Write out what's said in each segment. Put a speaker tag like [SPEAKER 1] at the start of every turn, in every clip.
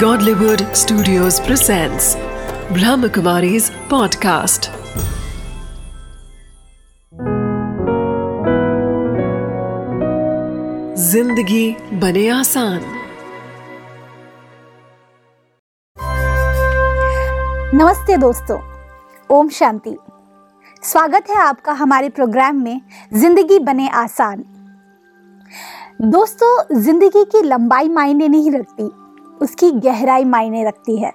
[SPEAKER 1] Godlywood Studios presents Brahmakumari's podcast. ज़िंदगी बने आसान।
[SPEAKER 2] नमस्ते दोस्तों, ओम शांति। स्वागत है आपका हमारे प्रोग्राम में ज़िंदगी बने आसान। दोस्तों, ज़िंदगी की लंबाई मायने नहीं रखती। उसकी गहराई मायने रखती है।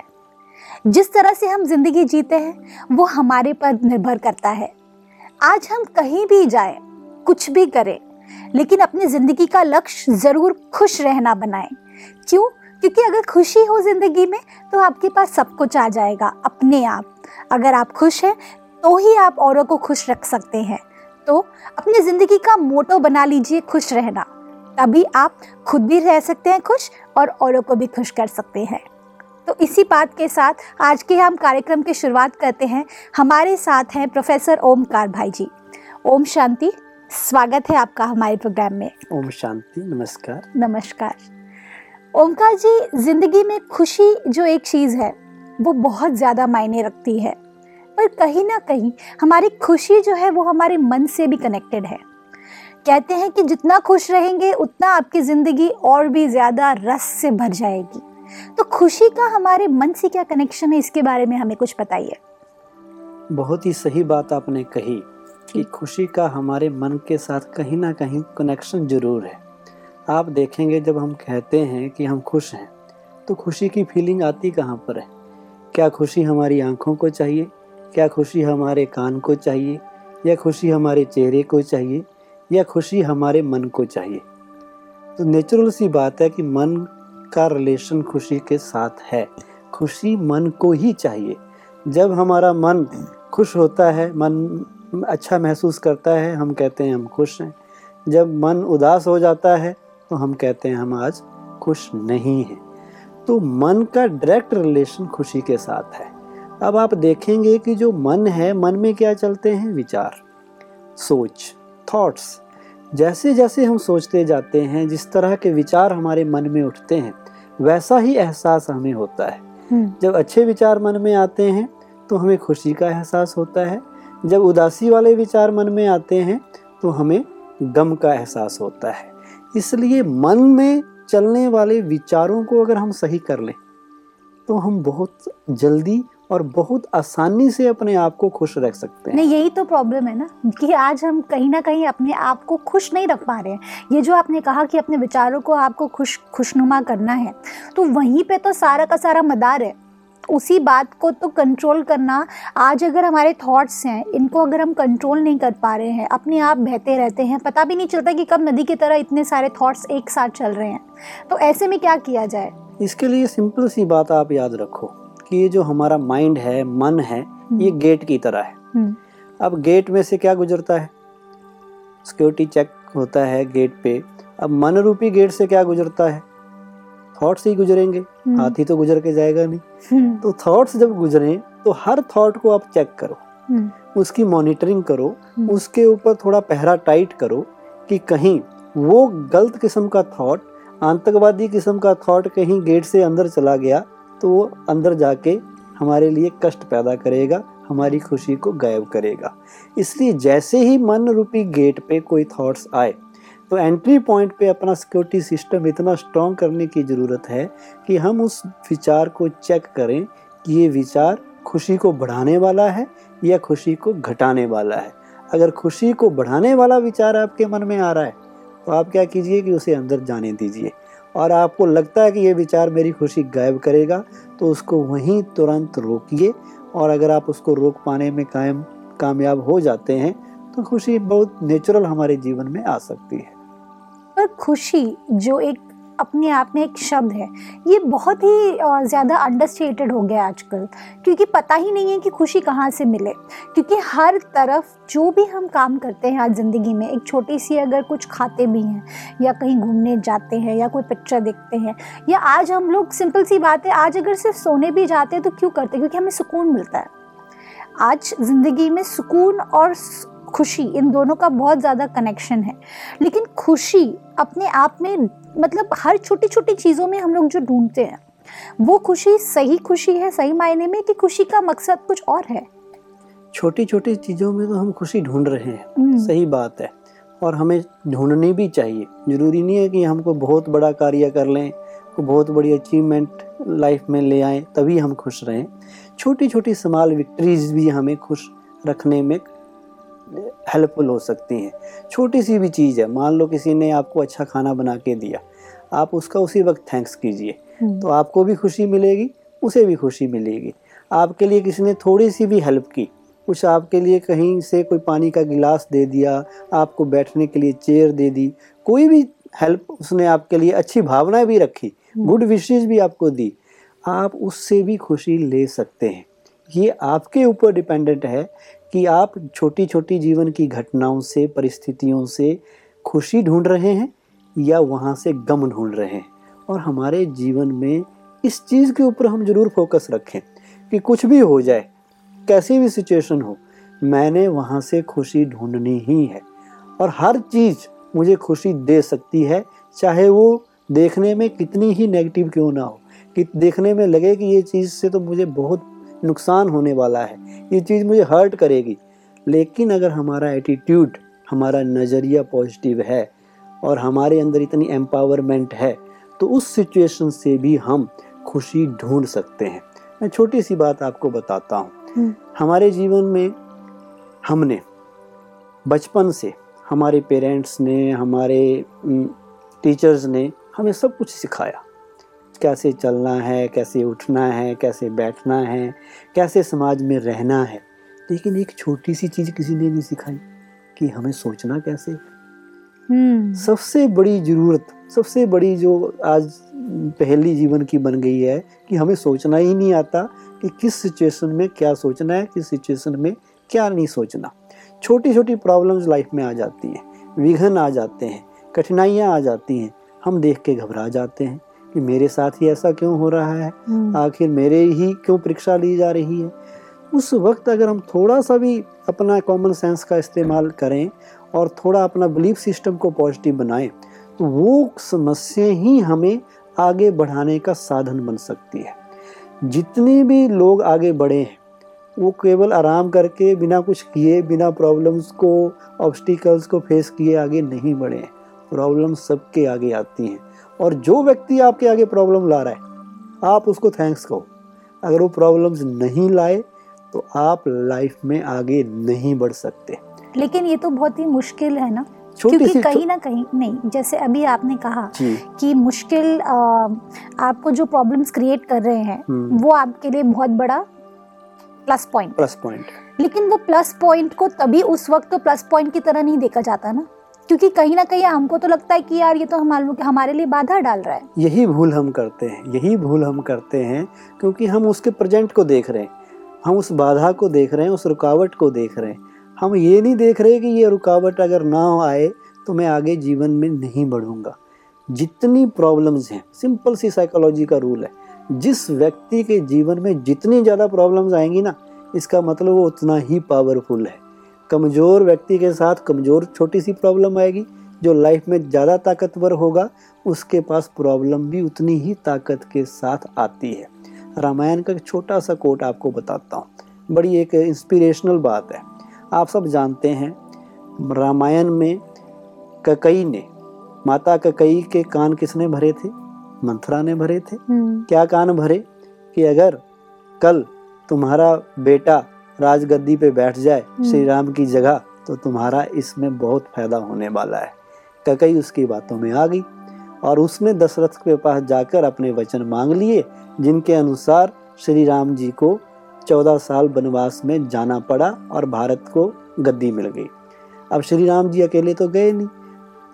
[SPEAKER 2] जिस तरह से हम ज़िंदगी जीते हैं वो हमारे पर निर्भर करता है। आज हम कहीं भी जाएँ, कुछ भी करें लेकिन अपनी ज़िंदगी का लक्ष्य ज़रूर खुश रहना बनाएँ। क्यों? क्योंकि अगर खुशी हो ज़िंदगी में तो आपके पास सब कुछ आ जाएगा अपने आप। अगर आप खुश हैं तो ही आप औरों को खुश रख सकते हैं। तो अपनी ज़िंदगी का मोटो बना लीजिए खुश रहना। तभी आप खुद भी रह सकते हैं खुश और औरों को भी खुश कर सकते हैं। तो इसी बात के साथ आज के हम कार्यक्रम की शुरुआत करते हैं। हमारे साथ हैं प्रोफेसर ओमकार भाई जी ओम शांति। स्वागत है आपका हमारे प्रोग्राम में।
[SPEAKER 3] ओम शांति। नमस्कार।
[SPEAKER 2] नमस्कार। ओमकार जी ज़िंदगी में खुशी जो एक चीज़ है वो बहुत ज़्यादा मायने रखती है। पर कहीं ना कहीं हमारी खुशी जो है वो हमारे मन से भी कनेक्टेड है। कहते हैं कि जितना खुश रहेंगे उतना आपकी ज़िंदगी और भी ज़्यादा रस से भर जाएगी। तो खुशी का हमारे मन से क्या कनेक्शन है इसके बारे में हमें कुछ बताइए।
[SPEAKER 3] बहुत ही सही बात आपने कही कि खुशी का हमारे मन के साथ कहीं ना कहीं कनेक्शन ज़रूर है। आप देखेंगे जब हम कहते हैं कि हम खुश हैं तो खुशी की फीलिंग आती कहाँ पर है? क्या खुशी हमारी आँखों को चाहिए? क्या खुशी हमारे कान को चाहिए? या खुशी हमारे चेहरे को चाहिए? या खुशी हमारे मन को चाहिए। तो नेचुरल सी बात है कि मन का रिलेशन खुशी के साथ है। खुशी मन को ही चाहिए। जब हमारा मन खुश होता है, मन अच्छा महसूस करता है, हम कहते हैं हम खुश हैं। जब मन उदास हो जाता है तो हम कहते हैं हम आज खुश नहीं हैं। तो मन का डायरेक्ट रिलेशन खुशी के साथ है। अब आप देखेंगे कि जो मन है, मन में क्या चलते हैं? विचार, सोच थॉट्स जैसे जैसे हम सोचते जाते हैं जिस तरह के विचार हमारे मन में उठते हैं वैसा ही एहसास हमें होता है। हम्म। जब अच्छे विचार मन में आते हैं तो हमें खुशी का एहसास होता है। जब उदासी वाले विचार मन में आते हैं तो हमें गम का एहसास होता है। इसलिए मन में चलने वाले विचारों को अगर हम सही कर लें तो हम बहुत जल्दी और बहुत आसानी से अपने आप को खुश रख सकते हैं।
[SPEAKER 2] नहीं यही तो प्रॉब्लम है ना कि आज हम कहीं ना कहीं अपने आप को खुश नहीं रख पा रहे हैं। ये जो आपने कहा कि अपने विचारों को आपको खुश खुशनुमा करना है तो वहीं पे तो सारा का सारा मदार है। उसी बात को तो कंट्रोल करना आज अगर हमारे थॉट्स हैं इनको अगर हम कंट्रोल नहीं कर पा रहे हैं अपने आप बहते रहते हैं पता भी नहीं चलता कि कब नदी की तरह इतने सारे थॉट्स एक साथ चल रहे हैं। तो ऐसे में क्या किया जाए?
[SPEAKER 3] इसके लिए सिंपल सी बात आप याद रखो। कि ये जो हमारा माइंड है मन है ये गेट हम्म। की तरह है। हम्म। अब गेट में से क्या गुजरता है? सिक्योरिटी चेक होता है गेट पे। अब मन रूपी गेट से क्या गुजरता है? थॉट्स ही गुजरेंगे। हम्म। हाथी तो गुजर के जाएगा नहीं। तो थॉट्स जब गुजरे तो हर थॉट को आप चेक करो। उसकी मॉनिटरिंग करो। उसके ऊपर थोड़ा पहरा टाइट करो कि कहीं वो गलत किस्म का थॉट आतंकवादी किस्म का थॉट कहीं गेट से अंदर चला गया तो वो अंदर जाके हमारे लिए कष्ट पैदा करेगा, हमारी खुशी को गायब करेगा। इसलिए जैसे ही मन रूपी गेट पे कोई थॉट्स आए तो एंट्री पॉइंट पे अपना सिक्योरिटी सिस्टम इतना स्ट्रॉन्ग करने की ज़रूरत है कि हम उस विचार को चेक करें कि ये विचार खुशी को बढ़ाने वाला है या खुशी को घटाने वाला है। अगर खुशी को बढ़ाने वाला विचार आपके मन में आ रहा है तो आप क्या कीजिए कि उसे अंदर जाने दीजिए। और आपको लगता है कि ये विचार मेरी खुशी गायब करेगा तो उसको वहीं तुरंत रोकिए। और अगर आप उसको रोक पाने में कायम, कामयाब हो जाते हैं तो खुशी बहुत नेचुरल हमारे जीवन में आ सकती है।
[SPEAKER 2] पर खुशी जो एक अपने आप में एक शब्द है। ये बहुत ही ज़्यादा अंडरस्टेटेड हो गया आजकल, क्योंकि पता ही नहीं है कि खुशी कहाँ से मिले। क्योंकि हर तरफ़ जो भी हम काम करते हैं आज ज़िंदगी में, एक छोटी सी अगर कुछ खाते भी हैं, या कहीं घूमने जाते हैं, या कोई पिक्चर देखते हैं, या आज हम लोग सिंपल सी बात है, आज अगर सिर्फ़ सोने भी जाते हैं तो क्यों करते हैं? क्योंकि हमें सुकून मिलता है। आज ज़िंदगी में सुकून और खुशी इन दोनों का बहुत ज़्यादा कनेक्शन है। लेकिन खुशी अपने आप में मतलब हर छोटी छोटी चीज़ों में हम लोग जो ढूंढते हैं वो खुशी सही खुशी है सही मायने में कि खुशी का मकसद कुछ और है?
[SPEAKER 3] छोटी छोटी चीज़ों में तो हम खुशी ढूंढ रहे हैं।
[SPEAKER 2] हम्म,
[SPEAKER 3] सही बात है। और हमें ढूंढनी भी चाहिए। ज़रूरी नहीं है कि हमको बहुत बड़ा कार्य कर लें को बहुत बड़ी अचीवमेंट लाइफ में ले आए तभी हम खुश रहें। छोटी छोटी स्मॉल विक्ट्रीज भी हमें खुश रखने में हेल्पफुल हो सकती हैं। छोटी सी भी चीज़ है। मान लो किसी ने आपको अच्छा खाना बना के दिया। आप उसका उसी वक्त थैंक्स कीजिए।
[SPEAKER 2] हम्म,
[SPEAKER 3] तो आपको भी खुशी मिलेगी उसे भी खुशी मिलेगी। आपके लिए किसी ने थोड़ी सी भी हेल्प की कुछ आपके लिए कहीं से कोई पानी का गिलास दे दिया आपको बैठने के लिए चेयर दे दी कोई भी हेल्प उसने आपके लिए अच्छी भावनाएँ भी रखी गुड विशेज भी आपको दी आप उससे भी खुशी ले सकते हैं। ये आपके ऊपर डिपेंडेंट है कि आप छोटी छोटी जीवन की घटनाओं से, परिस्थितियों से खुशी ढूंढ रहे हैं या वहाँ से गम ढूंढ रहे हैं? और हमारे जीवन में इस चीज़ के ऊपर हम ज़रूर फोकस रखें कि कुछ भी हो जाए, कैसी भी सिचुएशन हो, मैंने वहाँ से खुशी ढूंढनी ही है। और हर चीज़ मुझे खुशी दे सकती है, चाहे वो देखने में कितनी ही नेगेटिव क्यों ना हो। कि देखने में लगे कि ये चीज़ से तो मुझे बहुत नुकसान होने वाला है ये चीज़ मुझे हर्ट करेगी। लेकिन अगर हमारा एटीट्यूड हमारा नज़रिया पॉजिटिव है और हमारे अंदर इतनी एम्पावरमेंट है तो उस सिचुएशन से भी हम खुशी ढूंढ सकते हैं। मैं छोटी सी बात आपको बताता हूँ।
[SPEAKER 2] हम्म,
[SPEAKER 3] हमारे जीवन में हमने बचपन से हमारे पेरेंट्स ने हमारे टीचर्स ने हमें सब कुछ सिखाया। कैसे चलना है कैसे उठना है कैसे बैठना है कैसे समाज में रहना है। लेकिन एक छोटी सी चीज़ किसी ने नहीं सिखाई कि हमें सोचना कैसे?
[SPEAKER 2] हम्म,
[SPEAKER 3] सबसे बड़ी ज़रूरत सबसे बड़ी जो आज पहली जीवन की बन गई है कि हमें सोचना ही नहीं आता कि किस सिचुएशन में क्या सोचना है किस सिचुएशन में क्या नहीं सोचना। छोटी छोटी प्रॉब्लम्स लाइफ में आ जाती हैं विघन आ जाते हैं कठिनाइयाँ आ जाती हैं हम देख के घबरा जाते हैं। कि मेरे साथ ही ऐसा क्यों हो रहा है?
[SPEAKER 2] हम्म,
[SPEAKER 3] आखिर मेरे ही क्यों परीक्षा ली जा रही है? उस वक्त अगर हम थोड़ा सा भी अपना कॉमन सेंस का इस्तेमाल करें और थोड़ा अपना बिलीफ सिस्टम को पॉजिटिव बनाएँ तो वो समस्या ही हमें आगे बढ़ाने का साधन बन सकती है। जितने भी लोग आगे बढ़े हैं वो केवल आराम करके बिना कुछ किए बिना प्रॉब्लम्स को ऑब्स्टिकल्स को फेस किए आगे नहीं बढ़े प्रॉब्लम सबके आगे आती हैं। और जो व्यक्ति आपके आगे प्रॉब्लम ला रहा है आप उसको थैंक्स कहो। अगर वो प्रॉब्लम्स नहीं लाए तो आप लाइफ में आगे नहीं बढ़ सकते।
[SPEAKER 2] लेकिन ये तो बहुत ही मुश्किल है ना? क्योंकि कहीं ना कहीं नहीं जैसे अभी आपने कहा कि मुश्किल आपको जो प्रॉब्लम्स क्रिएट कर रहे हैं
[SPEAKER 3] हम्म।
[SPEAKER 2] वो आपके लिए बहुत बड़ा प्लस पॉइंट
[SPEAKER 3] प्लस पॉइंट
[SPEAKER 2] लेकिन वो प्लस पॉइंट को तभी उस वक्त तो प्लस पॉइंट की तरह नहीं देखा जाता ना? क्योंकि कहीं ना कहीं हमको तो लगता है कि यार ये तो हमारे हमारे लिए बाधा डाल रहा है।
[SPEAKER 3] यही भूल हम करते हैं, यही भूल हम करते हैं, क्योंकि हम उसके प्रेजेंट को देख रहे हैं। हम उस बाधा को देख रहे हैं, उस रुकावट को देख रहे हैं। हम ये नहीं देख रहे कि ये रुकावट अगर ना आए तो मैं आगे जीवन में नहीं बढ़ूँगा। जितनी प्रॉब्लम्स हैं सिंपल सी साइकोलॉजी का रूल है, जिस व्यक्ति के जीवन में जितनी ज़्यादा प्रॉब्लम्स आएँगी ना, इसका मतलब वो उतना ही पावरफुल है। कमज़ोर व्यक्ति के साथ कमज़ोर छोटी सी प्रॉब्लम आएगी जो लाइफ में ज़्यादा ताकतवर होगा उसके पास प्रॉब्लम भी उतनी ही ताकत के साथ आती है। रामायण का एक छोटा सा कोट आपको बताता हूँ। बड़ी एक इंस्पिरेशनल बात है। आप सब जानते हैं रामायण में ककई ने माता ककई के कान किसने भरे थे? मंथरा ने भरे थे।
[SPEAKER 2] हम्म,
[SPEAKER 3] क्या कान भरे? कि अगर कल तुम्हारा बेटा राजगद्दी पे बैठ जाए श्री राम की जगह तो तुम्हारा इसमें बहुत फ़ायदा होने वाला है। ककई उसकी बातों में आ गई और उसने दशरथ के पास जाकर अपने वचन मांग लिए जिनके अनुसार श्री राम जी को चौदह साल वनवास में जाना पड़ा और भारत को गद्दी मिल गई। अब श्री राम जी अकेले तो गए नहीं।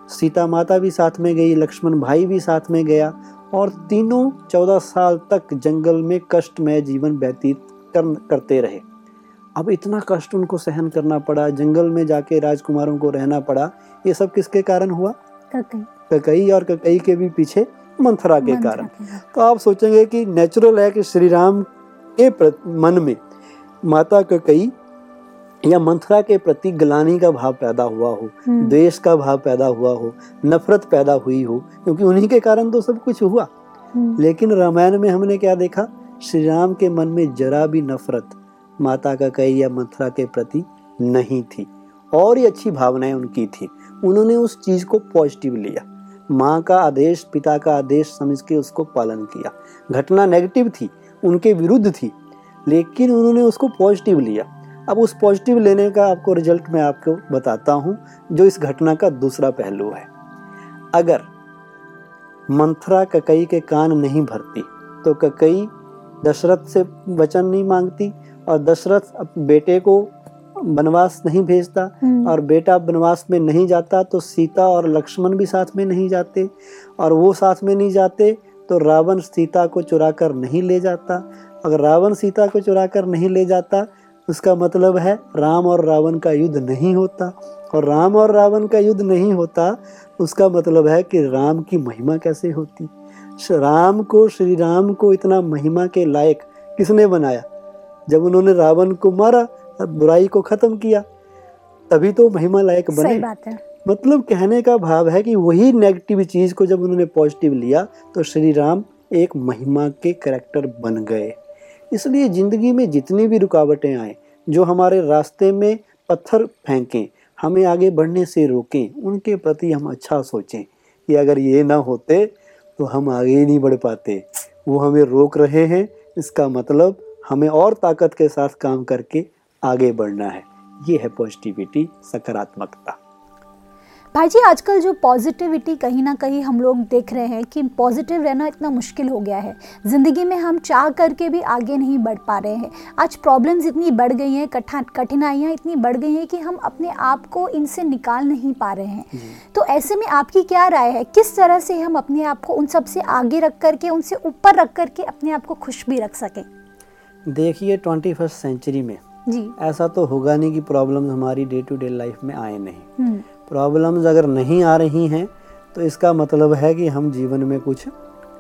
[SPEAKER 3] सीता माता भी साथ में गई लक्ष्मण भाई भी साथ में गया और तीनों चौदह साल तक जंगल में कष्टमय जीवन व्यतीत कर, करते रहे। अब इतना कष्ट उनको सहन करना पड़ा जंगल में जाके राजकुमारों को रहना पड़ा ये सब किसके कारण हुआ?
[SPEAKER 2] ककई,
[SPEAKER 3] ककई और ककई के भी पीछे मंथरा के कारण। तो आप सोचेंगे कि नेचुरल है कि श्री राम के मन में माता ककई या मंथरा के प्रति ग्लानी का भाव पैदा हुआ हो
[SPEAKER 2] हम्म,
[SPEAKER 3] द्वेष का भाव पैदा हुआ हो नफरत पैदा हुई हो क्योंकि उन्हीं के कारण तो सब कुछ हुआ।
[SPEAKER 2] हम्म,
[SPEAKER 3] लेकिन रामायण में हमने क्या देखा? श्री राम के मन में जरा भी नफरत माता का कई या मथुरा के प्रति नहीं थी। और ही अच्छी भावनाएँ उनकी थी। उन्होंने उस चीज़ को पॉजिटिव लिया। माँ का आदेश, पिता का आदेश समझ के उसको पालन किया। घटना नेगेटिव थी, उनके विरुद्ध थी, लेकिन उन्होंने उसको पॉजिटिव लिया। अब उस पॉजिटिव लेने का आपको रिज़ल्ट मैं आपको बताता हूँ, जो इस घटना का दूसरा पहलू है। अगर मंथरा ककई के कान नहीं भरती तो ककई दशरथ से वचन नहीं मांगती और दशरथ बेटे को वनवास नहीं भेजता
[SPEAKER 2] हम्म,
[SPEAKER 3] और बेटा वनवास में नहीं जाता तो सीता और लक्ष्मण भी साथ में नहीं जाते और वो साथ में नहीं जाते तो रावण सीता को चुरा कर नहीं ले जाता। अगर रावण सीता को चुरा कर नहीं ले जाता उसका मतलब है राम और रावण का युद्ध नहीं होता। और राम और रावण का युद्ध नहीं होता उसका मतलब है कि राम की महिमा कैसे होती। राम को श्री राम को इतना महिमा के लायक किसने बनाया? जब उन्होंने रावण को मारा बुराई को खत्म किया। तभी तो महिमा लायक बने।
[SPEAKER 2] सही बात है।
[SPEAKER 3] मतलब कहने का भाव है कि वही नेगेटिव चीज़ को जब उन्होंने पॉजिटिव लिया तो श्री राम एक महिमा के करेक्टर बन गए। इसलिए ज़िंदगी में जितनी भी रुकावटें आए जो हमारे रास्ते में पत्थर फेंकें हमें आगे बढ़ने से रोकें उनके प्रति हम अच्छा सोचें कि अगर ये ना होते तो हम आगे नहीं बढ़ पाते। वो हमें रोक रहे हैं इसका मतलब हमें और ताकत के साथ काम करके आगे बढ़ना है। ये है पॉजिटिविटी सकारात्मकता।
[SPEAKER 2] भाई जी आजकल जो पॉजिटिविटी कहीं ना कहीं हम लोग देख रहे हैं कि पॉजिटिव रहना इतना मुश्किल हो गया है। ज़िंदगी में हम चाह करके भी आगे नहीं बढ़ पा रहे हैं। आज प्रॉब्लम्स इतनी बढ़ गई हैं कठा कठिनाइयाँ इतनी बढ़ गई हैं कि हम अपने आप को इनसे निकाल नहीं पा रहे हैं। तो ऐसे में आपकी क्या राय है? किस तरह से हम अपने आप को उन सबसे आगे रख करके उनसे ऊपर रख करके अपने आप को खुश भी रख सकें?
[SPEAKER 3] देखिए ट्वेंटी फ़र्स्ट सेंचुरी में
[SPEAKER 2] जी।
[SPEAKER 3] ऐसा तो होगा नहीं कि प्रॉब्लम्स हमारी डे टू डे लाइफ में आए नहीं।
[SPEAKER 2] हम्म।
[SPEAKER 3] प्रॉब्लम्स अगर नहीं आ रही हैं तो इसका मतलब है कि हम जीवन में कुछ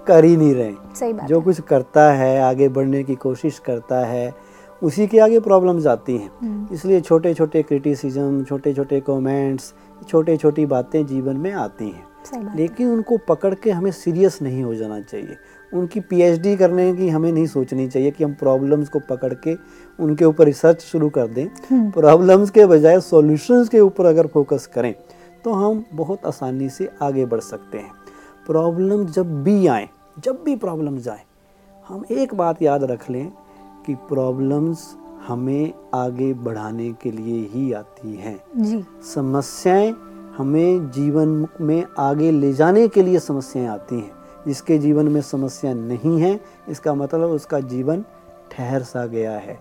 [SPEAKER 3] कर ही नहीं रहे।
[SPEAKER 2] सही बात
[SPEAKER 3] जो कुछ करता है आगे बढ़ने की कोशिश करता है उसी के आगे प्रॉब्लम्स आती हैं।
[SPEAKER 2] हम्म,
[SPEAKER 3] इसलिए छोटे छोटे क्रिटिसिज्म छोटे छोटे कमेंट्स छोटे छोटी बातें जीवन में आती हैं। लेकिन उनको पकड़ के हमें सीरियस नहीं हो जाना चाहिए। उनकी पीएचडी करने की हमें नहीं सोचनी चाहिए कि हम प्रॉब्लम्स को पकड़ के उनके ऊपर रिसर्च शुरू कर दें।
[SPEAKER 2] हम्म,
[SPEAKER 3] प्रॉब्लम्स के बजाय सॉल्यूशंस के ऊपर अगर फोकस करें तो हम बहुत आसानी से आगे बढ़ सकते हैं। प्रॉब्लम जब भी आए जब भी प्रॉब्लम्स आए हम एक बात याद रख लें कि प्रॉब्लम्स हमें आगे बढ़ाने के लिए ही आती हैं। समस्याएँ हमें जीवन में आगे ले जाने के लिए समस्याएँ आती हैं। जिसके जीवन में समस्या नहीं है। इसका मतलब उसका जीवन ठहर सा गया है।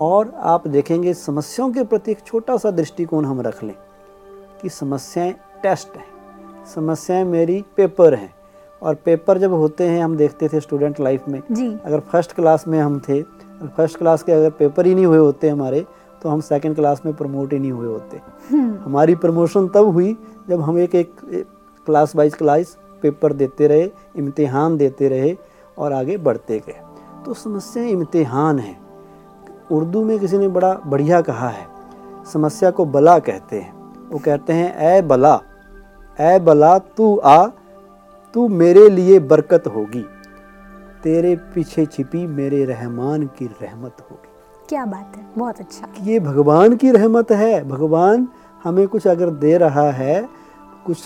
[SPEAKER 3] और आप देखेंगे समस्याओं के प्रति एक छोटा सा दृष्टिकोण हम रख लें कि समस्याएँ टेस्ट हैं। समस्याएँ मेरी पेपर हैं। और पेपर जब होते हैं हम देखते थे स्टूडेंट लाइफ में।
[SPEAKER 2] जी।
[SPEAKER 3] अगर फ़र्स्ट क्लास में हम थे फ़र्स्ट क्लास के अगर पेपर ही नहीं हुए होते हमारे तो हम सेकंड क्लास में प्रमोट ही नहीं हुए होते।
[SPEAKER 2] हम्म,
[SPEAKER 3] हमारी प्रमोशन तब हुई जब हम एक एक क्लास वाइज क्लास पेपर देते रहे इम्तिहान देते रहे और आगे बढ़ते गए। तो समस्या इम्तिहान है। उर्दू में किसी ने बड़ा बढ़िया कहा है समस्या को बला कहते हैं। वो कहते हैं ए बला ए बला तू आ तू मेरे लिए बरकत होगी। तेरे पीछे छिपी मेरे रहमान की रहमत होगी।
[SPEAKER 2] क्या बात है बहुत अच्छा।
[SPEAKER 3] ये भगवान की रहमत है। भगवान हमें कुछ अगर दे रहा है कुछ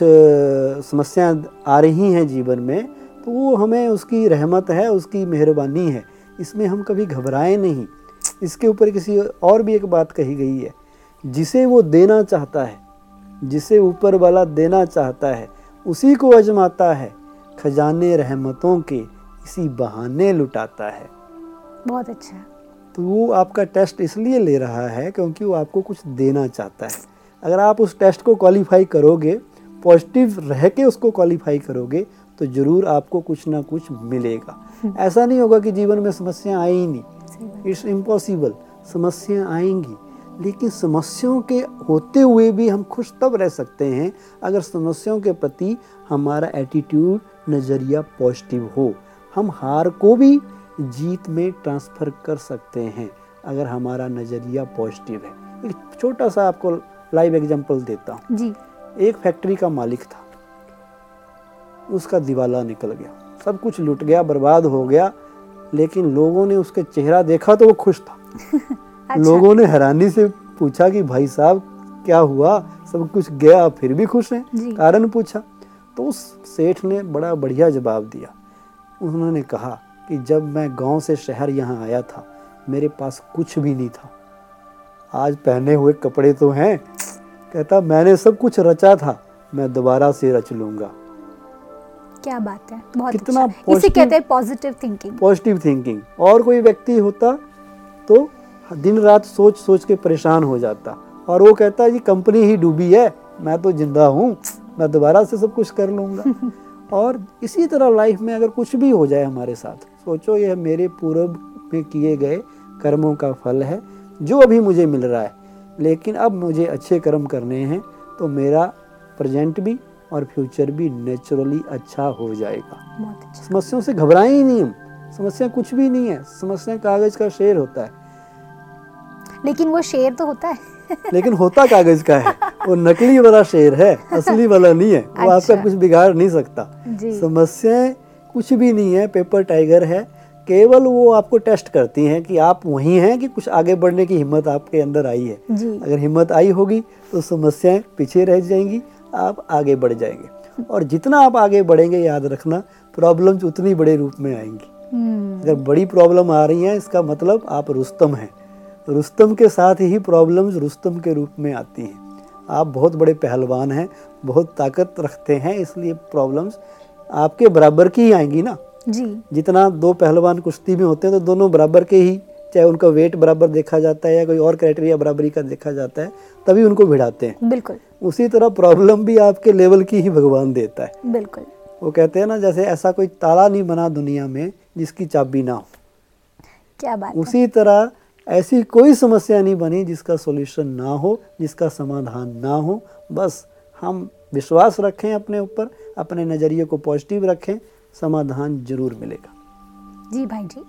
[SPEAKER 3] समस्याएँ आ रही हैं जीवन में तो वो हमें उसकी रहमत है उसकी मेहरबानी है। इसमें हम कभी घबराएँ नहीं। इसके ऊपर किसी और भी एक बात कही गई है। जिसे वो देना चाहता है जिसे ऊपर वाला देना चाहता है उसी को अजमाता है। खजाने रहमतों के इसी बहाने लुटाता है।
[SPEAKER 2] बहुत अच्छा
[SPEAKER 3] तो वो आपका टेस्ट इसलिए ले रहा है क्योंकि वो आपको कुछ देना चाहता है। अगर आप उस टेस्ट को क्वालिफाई करोगे पॉजिटिव रह के उसको क्वालिफाई करोगे तो ज़रूर आपको कुछ ना कुछ मिलेगा। ऐसा नहीं होगा कि जीवन में समस्याएँ आई ही नहीं। इट्स इम्पॉसिबल समस्याएँ आएँगी। लेकिन समस्याओं के होते हुए भी हम खुश तब रह सकते हैं, अगर समस्याओं के प्रति हमारा एटीट्यूड नज़रिया पॉजिटिव हो। हम हार को भी जीत में ट्रांसफ़र कर सकते हैं, अगर हमारा नज़रिया पॉजिटिव है। एक छोटा सा आपको लाइव एग्जांपल देता हूँ।
[SPEAKER 2] जी।
[SPEAKER 3] एक फैक्ट्री का मालिक था। उसका दिवाला निकल गया। सब कुछ लुट गया बर्बाद हो गया लेकिन लोगों ने उसके चेहरा देखा तो वो खुश था।
[SPEAKER 2] अच्छा।
[SPEAKER 3] लोगों ने हैरानी से पूछा कि भाई साहब क्या हुआ? सब कुछ गया फिर भी खुश हैं? कारण पूछा। तो उस सेठ ने बड़ा बढ़िया जवाब दिया। उन्होंने कहा कि जब मैं गाँव से शहर यहाँ आया था मेरे पास कुछ भी नहीं था। आज पहने हुए कपड़े तो हैं। कहता मैंने सब कुछ रचा था मैं दोबारा से रच लूँगा।
[SPEAKER 2] क्या बात है बहुत
[SPEAKER 3] कितना
[SPEAKER 2] अच्छा इसे कहते हैं पॉजिटिव थिंकिंग
[SPEAKER 3] पॉजिटिव थिंकिंग और कोई व्यक्ति होता तो दिन रात सोच सोच के परेशान हो जाता। और वो कहता जी कंपनी ही डूबी है मैं तो ज़िंदा हूँ मैं दोबारा से सब कुछ कर लूँगा। और इसी तरह लाइफ में अगर कुछ भी हो जाए हमारे साथ सोचो यह मेरे पूर्व में किए गए कर्मों का फल है जो अभी मुझे मिल रहा है। लेकिन अब मुझे अच्छे कर्म करने हैं तो मेरा प्रेजेंट भी और फ्यूचर भी नेचुरली अच्छा हो जाएगा।
[SPEAKER 2] अच्छा।
[SPEAKER 3] समस्याओं से घबराएँ ही नहीं हम। समस्या कुछ भी नहीं है। समस्या कागज़ का शेर होता है।
[SPEAKER 2] लेकिन वो शेर तो होता है।
[SPEAKER 3] लेकिन होता कागज़ का है। वो नकली वाला शेर है असली वाला नहीं है। वो
[SPEAKER 2] अच्छा।
[SPEAKER 3] आपका कुछ बिगाड़ नहीं सकता। समस्याएँ कुछ भी नहीं है। पेपर टाइगर है। केवल वो आपको टेस्ट करती हैं कि आप वही हैं कि कुछ आगे बढ़ने की हिम्मत आपके अंदर आई है। अगर हिम्मत आई होगी तो समस्याएँ पीछे रह जाएँगी आप आगे बढ़ जाएँगे। और जितना आप आगे बढ़ेंगे याद रखना प्रॉब्लम्स उतनी बड़े रूप में आएँगी।
[SPEAKER 2] हम्म।
[SPEAKER 3] अगर बड़ी प्रॉब्लम आ रही है इसका मतलब आप रुस्तम हैं। रुस्तम के साथ ही प्रॉब्लम्स रुस्तम के रूप में आती हैं। आप बहुत बड़े पहलवान हैं बहुत ताकत रखते हैं इसलिए प्रॉब्लम्स आपके बराबर की ही आएँगी ना।
[SPEAKER 2] जी।
[SPEAKER 3] जितना दो पहलवान कुश्ती में होते हैं तो दोनों बराबर के ही चाहे उनका वेट बराबर देखा जाता है या कोई और क्राइटेरिया बराबरी का देखा जाता है तभी उनको भिड़ाते हैं।
[SPEAKER 2] बिल्कुल।
[SPEAKER 3] उसी तरह प्रॉब्लम भी आपके लेवल की ही भगवान देता है।
[SPEAKER 2] बिल्कुल।
[SPEAKER 3] वो कहते हैं ना जैसे ऐसा कोई ताला नहीं बना दुनिया में जिसकी चाबी ना हो।
[SPEAKER 2] क्या बात है।
[SPEAKER 3] उसी तरह ऐसी कोई समस्या नहीं बनी जिसका सॉल्यूशन ना हो जिसका समाधान ना हो। बस हम विश्वास रखें अपने ऊपर अपने नज़रिए को पॉजिटिव रखें समाधान ज़रूर मिलेगा।
[SPEAKER 2] जी भाई जी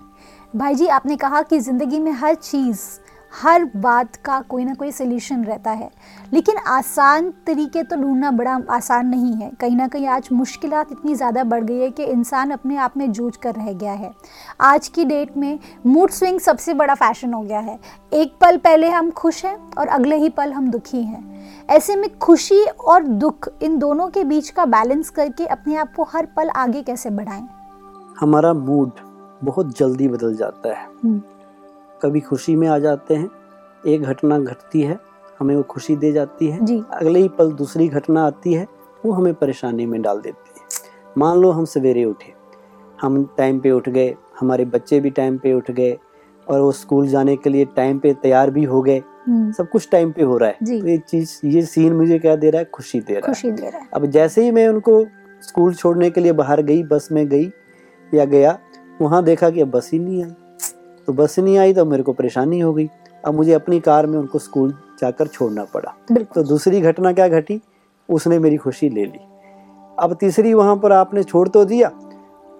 [SPEAKER 2] भाई जी आपने कहा कि ज़िंदगी में हर चीज़ हर बात का कोई ना कोई सोल्यूशन रहता है। लेकिन आसान तरीके तो ढूंढना बड़ा आसान नहीं है। कहीं ना कहीं आज मुश्किल इतनी ज़्यादा बढ़ गई है कि इंसान अपने आप में जूझ कर रह गया है। आज की डेट में मूड स्विंग सबसे बड़ा फ़ैशन हो गया है। एक पल पहले हम खुश हैं और अगले ही पल हम दुखी हैं। ऐसे में खुशी और दुख इन दोनों के बीच का बैलेंस करके अपने आप को हर पल आगे कैसे बढ़ाएँ?
[SPEAKER 3] हमारा मूड बहुत जल्दी बदल जाता है।
[SPEAKER 2] हम्म,
[SPEAKER 3] कभी खुशी में आ जाते हैं। एक घटना घटती है हमें वो खुशी दे जाती है।
[SPEAKER 2] जी।
[SPEAKER 3] अगले ही पल दूसरी घटना आती है वो हमें परेशानी में डाल देती है। मान लो हम सवेरे उठे। हम टाइम पे उठ गए हमारे बच्चे भी टाइम पे उठ गए और वो स्कूल जाने के लिए टाइम पे तैयार भी हो गए।
[SPEAKER 2] हम्म,
[SPEAKER 3] सब कुछ टाइम पे हो रहा है। तो ये चीज़ ये सीन मुझे क्या दे रहा है? खुशी दे रहा है।
[SPEAKER 2] खुशी दे रहा है।
[SPEAKER 3] अब जैसे ही मैं उनको स्कूल छोड़ने के लिए बाहर गई बस में गई या गया वहाँ देखा कि अब बस ही नहीं आई तो बस नहीं आई तो मेरे को परेशानी हो गई। अब मुझे अपनी कार में उनको स्कूल जाकर छोड़ना पड़ा। तो दूसरी घटना क्या घटी? उसने मेरी खुशी ले ली। अब तीसरी वहाँ पर आपने छोड़ तो दिया।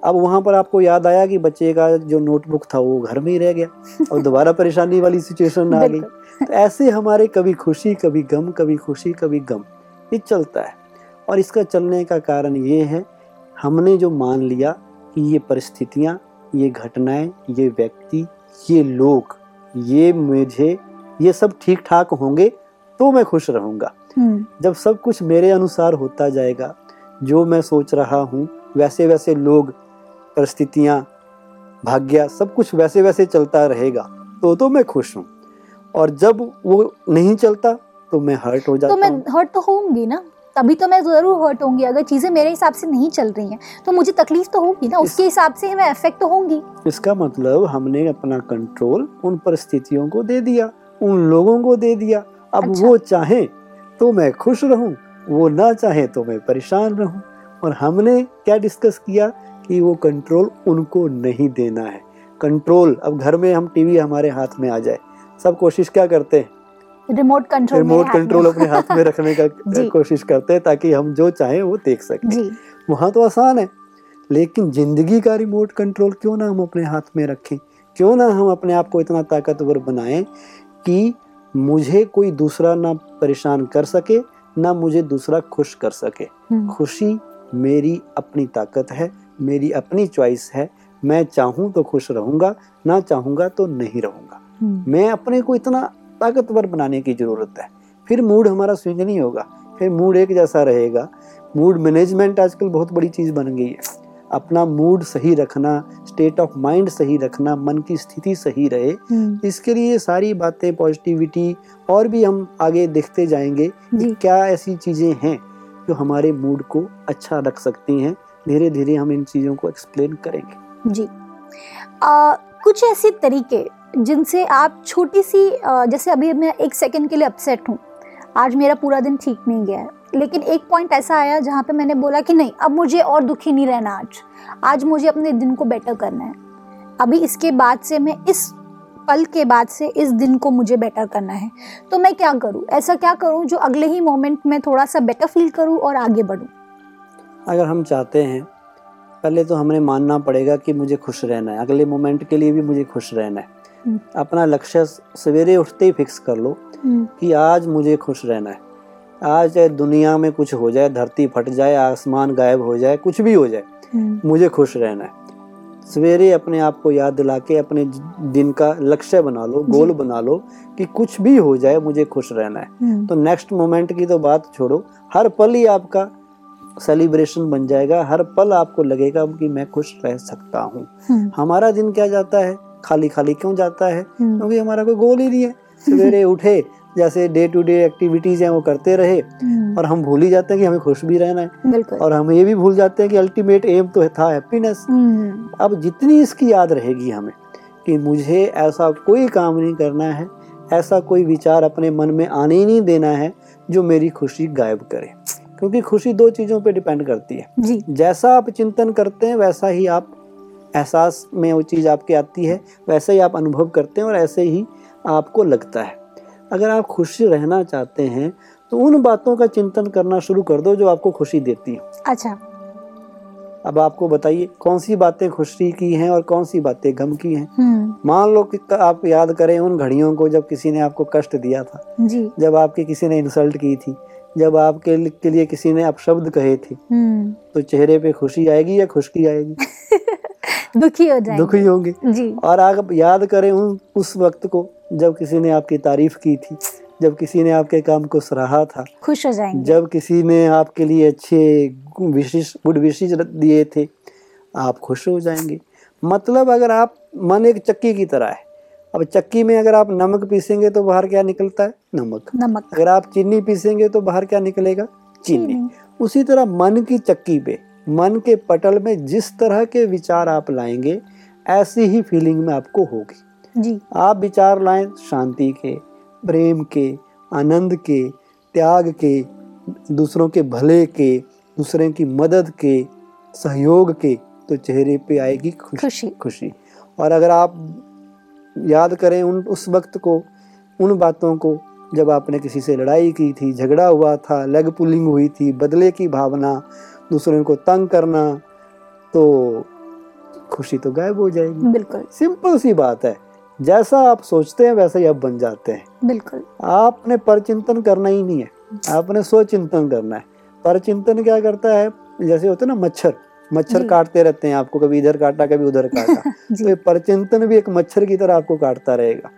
[SPEAKER 3] अब वहाँ पर आपको याद आया कि बच्चे का जो नोटबुक था वो घर में ही रह गया और दोबारा परेशानी वाली सिचुएशन आ गई। तो ऐसे हमारे कभी खुशी कभी गम कभी खुशी कभी गम ये चलता है। और इसका चलने का कारण ये है हमने जो मान लिया कि ये परिस्थितियाँ ये घटनाएँ ये व्यक्ति ये लोग ये मुझे ये सब ठीक ठाक होंगे तो मैं खुश रहूँगा।
[SPEAKER 2] हम्म,
[SPEAKER 3] जब सब कुछ मेरे अनुसार होता जाएगा जो मैं सोच रहा हूँ वैसे वैसे लोग परिस्थितियाँ भाग्य सब कुछ वैसे वैसे चलता रहेगा तो तो मैं खुश हूँ। और जब वो नहीं चलता तो मैं हर्ट हो जाता
[SPEAKER 2] तो
[SPEAKER 3] जाता
[SPEAKER 2] मैं
[SPEAKER 3] हूँ।
[SPEAKER 2] हर्ट तो होंगी ना? तभी तो मैं ज़रूर हर्ट होंगी अगर चीज़ें मेरे हिसाब से नहीं चल रही हैं तो मुझे तकलीफ़ तो होगी ना उसके हिसाब से मैं अफेक्ट तो होंगी।
[SPEAKER 3] इसका मतलब हमने अपना कंट्रोल उन परिस्थितियों को दे दिया उन लोगों को दे दिया। अब
[SPEAKER 2] अच्छा।
[SPEAKER 3] वो चाहे तो मैं खुश रहूँ वो ना चाहे तो मैं परेशान रहूँ। और हमने क्या डिस्कस किया कि वो कंट्रोल उनको नहीं देना है। कंट्रोल अब घर में हम टीवी हमारे हाथ में आ जाए सब कोशिश क्या करते हैं?
[SPEAKER 2] रिमोट कंट्रोल
[SPEAKER 3] रिमोट कंट्रोल अपने हाथ में रखने का कोशिश करते हैं ताकि हम जो चाहें वो देख सकें। वहाँ तो आसान है लेकिन ज़िंदगी का रिमोट कंट्रोल क्यों ना हम अपने हाथ में रखें? क्यों ना हम अपने आप को इतना ताकतवर बनाएँ कि मुझे कोई दूसरा ना परेशान कर सके ना मुझे दूसरा खुश कर सके।
[SPEAKER 2] हम्म,
[SPEAKER 3] खुशी मेरी अपनी ताकत है मेरी अपनी चॉइस है। मैं चाहूँ तो खुश रहूँगा ना चाहूँगा तो नहीं रहूँगा।
[SPEAKER 2] हम्म,
[SPEAKER 3] मैं अपने को इतना ताकतवर बनाने की ज़रूरत है। फिर मूड हमारा स्विंग नहीं होगा। फिर मूड एक जैसा रहेगा। मूड मैनेजमेंट आजकल बहुत बड़ी चीज़ बन गई है। अपना मूड सही रखना स्टेट ऑफ़ माइंड सही रखना मन की स्थिति सही रहे
[SPEAKER 2] हम्म,
[SPEAKER 3] इसके लिए सारी बातें पॉजिटिविटी और भी हम आगे देखते जाएँगे कि क्या ऐसी चीज़ें हैं जो हमारे मूड को अच्छा रख सकती हैं। धीरे धीरे हम इन चीज़ों को एक्सप्लेन करेंगे।
[SPEAKER 2] जी। आ, कुछ ऐसे तरीके जिनसे आप छोटी सी जैसे अभी मैं एक सेकंड के लिए अपसेट हूँ। आज मेरा पूरा दिन ठीक नहीं गया है। लेकिन एक पॉइंट ऐसा आया जहाँ पे मैंने बोला कि नहीं, अब मुझे और दुखी नहीं रहना आज। आज मुझे अपने दिन को बेटर करना है। अभी इसके बाद से मैं, इस पल के बाद से इस दिन को मुझे बेटर करना है। तो मैं क्या करूँ? ऐसा क्या करूँ जो अगले ही मोमेंट में थोड़ा सा बेटर फील करूँ और आगे बढ़ूँ?
[SPEAKER 3] अगर हम चाहते हैं, पहले तो हमें मानना पड़ेगा कि मुझे खुश रहना है। अगले मोमेंट के लिए भी मुझे खुश रहना है। अपना लक्ष्य सवेरे उठते ही फिक्स कर लो कि आज मुझे खुश रहना है। आज चाहे दुनिया में कुछ हो जाए धरती फट जाए आसमान गायब हो जाए कुछ भी हो जाए
[SPEAKER 2] हम्म,
[SPEAKER 3] मुझे खुश रहना है। सवेरे अपने आप को याद दिला के अपने दिन का लक्ष्य बना लो गोल बना लो कि कुछ भी हो जाए मुझे खुश रहना है।
[SPEAKER 2] हम्म,
[SPEAKER 3] तो नेक्स्ट मोमेंट की तो बात छोड़ो हर पल ही आपका सेलिब्रेशन बन जाएगा हर पल आपको लगेगा कि मैं खुश रह सकता हूँ।
[SPEAKER 2] हम्म,
[SPEAKER 3] हमारा दिन क्या जाता है? खाली खाली क्यों जाता है?
[SPEAKER 2] हम्म,
[SPEAKER 3] क्योंकि हमारा कोई गोल ही नहीं है। सवेरे उठे जैसे डे टू डे एक्टिविटीज़ हैं वो करते रहे
[SPEAKER 2] हम्म,
[SPEAKER 3] और हम भूल ही जाते हैं कि हमें खुश भी रहना है। और हम ये भी भूल जाते हैं कि अल्टीमेट एम तो था हैप्पीनेस
[SPEAKER 2] हम्म,
[SPEAKER 3] अब जितनी इसकी याद रहेगी हमें कि मुझे ऐसा कोई काम नहीं करना है ऐसा कोई विचार अपने मन में आने ही नहीं देना है जो मेरी खुशी गायब करे। क्योंकि खुशी दो चीज़ों पे डिपेंड करती है।
[SPEAKER 2] जी।
[SPEAKER 3] जैसा आप चिंतन करते हैं वैसा ही आप एहसास में वो चीज़ आपके आती है वैसे ही आप अनुभव करते हैं और ऐसे ही आपको लगता है। अगर आप खुश रहना चाहते हैं तो उन बातों का चिंतन करना शुरू कर दो जो आपको खुशी देती हैं।
[SPEAKER 2] अच्छा।
[SPEAKER 3] अब आपको बताइए कौन सी बातें खुशी की हैं और कौन सी बातें गम की हैं?
[SPEAKER 2] हम्म।
[SPEAKER 3] मान लो कि आप याद करें उन घड़ियों को जब किसी ने आपको कष्ट दिया था।
[SPEAKER 2] जी।
[SPEAKER 3] जब आपके किसी ने इंसल्ट की थी जब आपके के लिए किसी ने अपशब्द कहे थे।
[SPEAKER 2] हम्म।
[SPEAKER 3] तो चेहरे पे खुशी आएगी या खुशकी आएगी?
[SPEAKER 2] दुखी हो जाएँगे।
[SPEAKER 3] दुखी होंगे।
[SPEAKER 2] जी।
[SPEAKER 3] और आप याद करें उन उस वक्त को जब किसी ने आपकी तारीफ़ की थी जब किसी ने आपके काम को सराहा था
[SPEAKER 2] खुश हो जाएँगे।
[SPEAKER 3] जब किसी ने आपके लिए अच्छे विशेष गुड विशेष दिए थे आप खुश हो जाएँगे। मतलब अगर आप मन एक चक्की की तरह है अब चक्की में अगर आप नमक पीसेंगे तो बाहर क्या निकलता है? नमक।
[SPEAKER 2] नमक।
[SPEAKER 3] अगर आप चीनी पीसेंगे तो बाहर क्या निकलेगा? चीनी।
[SPEAKER 2] चीनी।
[SPEAKER 3] उसी तरह मन की चक्की पे मन के पटल में जिस तरह के विचार आप लाएँगे ऐसी ही फीलिंग में आपको होगी।
[SPEAKER 2] जी।
[SPEAKER 3] आप विचार लाएँ शांति के प्रेम के आनंद के त्याग के दूसरों के भले के दूसरे की मदद के सहयोग के तो चेहरे पे आएगी खुशी।
[SPEAKER 2] खुशी।
[SPEAKER 3] खुशी। और अगर आप याद करें उन उस वक्त को उन बातों को जब आपने किसी से लड़ाई की थी झगड़ा हुआ था लेग पुलिंग हुई थी बदले की भावना दूसरों को तंग करना तो खुशी तो गायब हो जाएगी।
[SPEAKER 2] बिल्कुल।
[SPEAKER 3] सिंपल सी बात है। जैसा आप सोचते हैं वैसा ही आप बन जाते हैं।
[SPEAKER 2] बिल्कुल।
[SPEAKER 3] आपने परचिंतन करना ही नहीं है। आपने स्वचिंतन करना है। परचिंतन क्या करता है? जैसे होते हैं ना मच्छर। मच्छर काटते रहते हैं आपको कभी इधर काटा कभी उधर काटा। तो ये परचिंतन भी एक मच्छर की तरह आपको काटता रहेगा।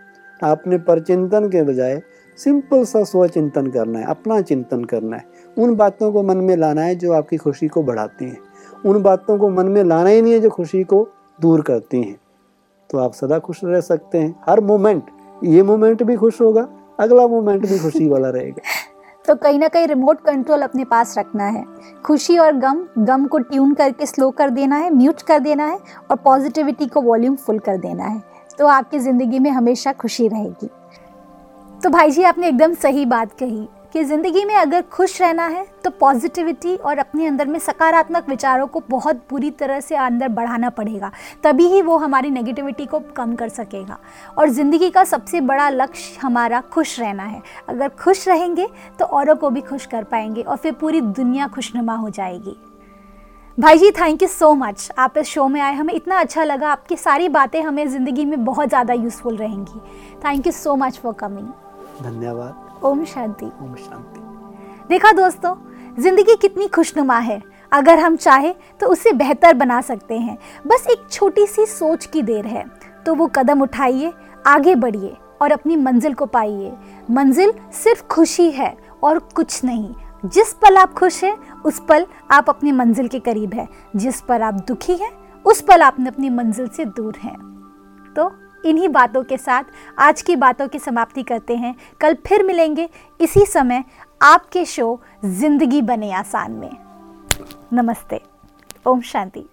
[SPEAKER 3] आपने परचिंतन के बजाय सिंपल सा स्वचिंतन करना है, अपना चिंतन करना है। उन बातों को मन में लाना है जो आपकी खुशी को बढ़ाती हैं। उन बातों को मन में लाना ही नहीं है जो खुशी को दूर करती हैं। तो आप सदा खुश रह सकते हैं। हर मोमेंट, ये मोमेंट भी खुश होगा, अगला मोमेंट भी खुशी वाला रहेगा।
[SPEAKER 2] तो कहीं ना कहीं रिमोट कंट्रोल अपने पास रखना है। खुशी और गम गम को ट्यून करके स्लो कर देना है म्यूट कर देना है और पॉजिटिविटी को वॉल्यूम फुल कर देना है। तो आपकी ज़िंदगी में हमेशा खुशी रहेगी। तो भाई जी आपने एकदम सही बात कही कि ज़िंदगी में अगर खुश रहना है तो पॉजिटिविटी और अपने अंदर में सकारात्मक विचारों को बहुत बुरी तरह से अंदर बढ़ाना पड़ेगा। तभी ही वो हमारी नेगेटिविटी को कम कर सकेगा। और ज़िंदगी का सबसे बड़ा लक्ष्य हमारा खुश रहना है। अगर खुश रहेंगे तो औरों को भी खुश कर पाएँगे और फिर पूरी दुनिया खुशनुमा हो जाएगी। भाई जी थैंक यू सो मच आप इस शो में आए, हमें इतना अच्छा लगा। आपकी सारी बातें हमें ज़िंदगी में बहुत ज़्यादा यूज़फुल रहेंगी। Thank you so much for coming
[SPEAKER 3] धन्यवाद।
[SPEAKER 2] ओम शांति।
[SPEAKER 3] ओम शांति।
[SPEAKER 2] देखा दोस्तों ज़िंदगी कितनी खुशनुमा है। अगर हम चाहे तो उसे बेहतर बना सकते हैं। बस एक छोटी सी सोच की देर है। तो वो कदम उठाइए आगे बढ़िए और अपनी मंजिल को पाइए। मंजिल सिर्फ़ खुशी है और कुछ नहीं। जिस पल आप खुश हैं उस पल आप अपनी मंजिल के करीब हैं। जिस पर आप दुखी हैं उस पल आप अपनी मंजिल से दूर हैं। तो इन्हीं बातों के साथ आज की बातों की समाप्ति करते हैं। कल फिर मिलेंगे। इसी समय आपके शो ज़िंदगी बने आसान में। नमस्ते। ओम शांति।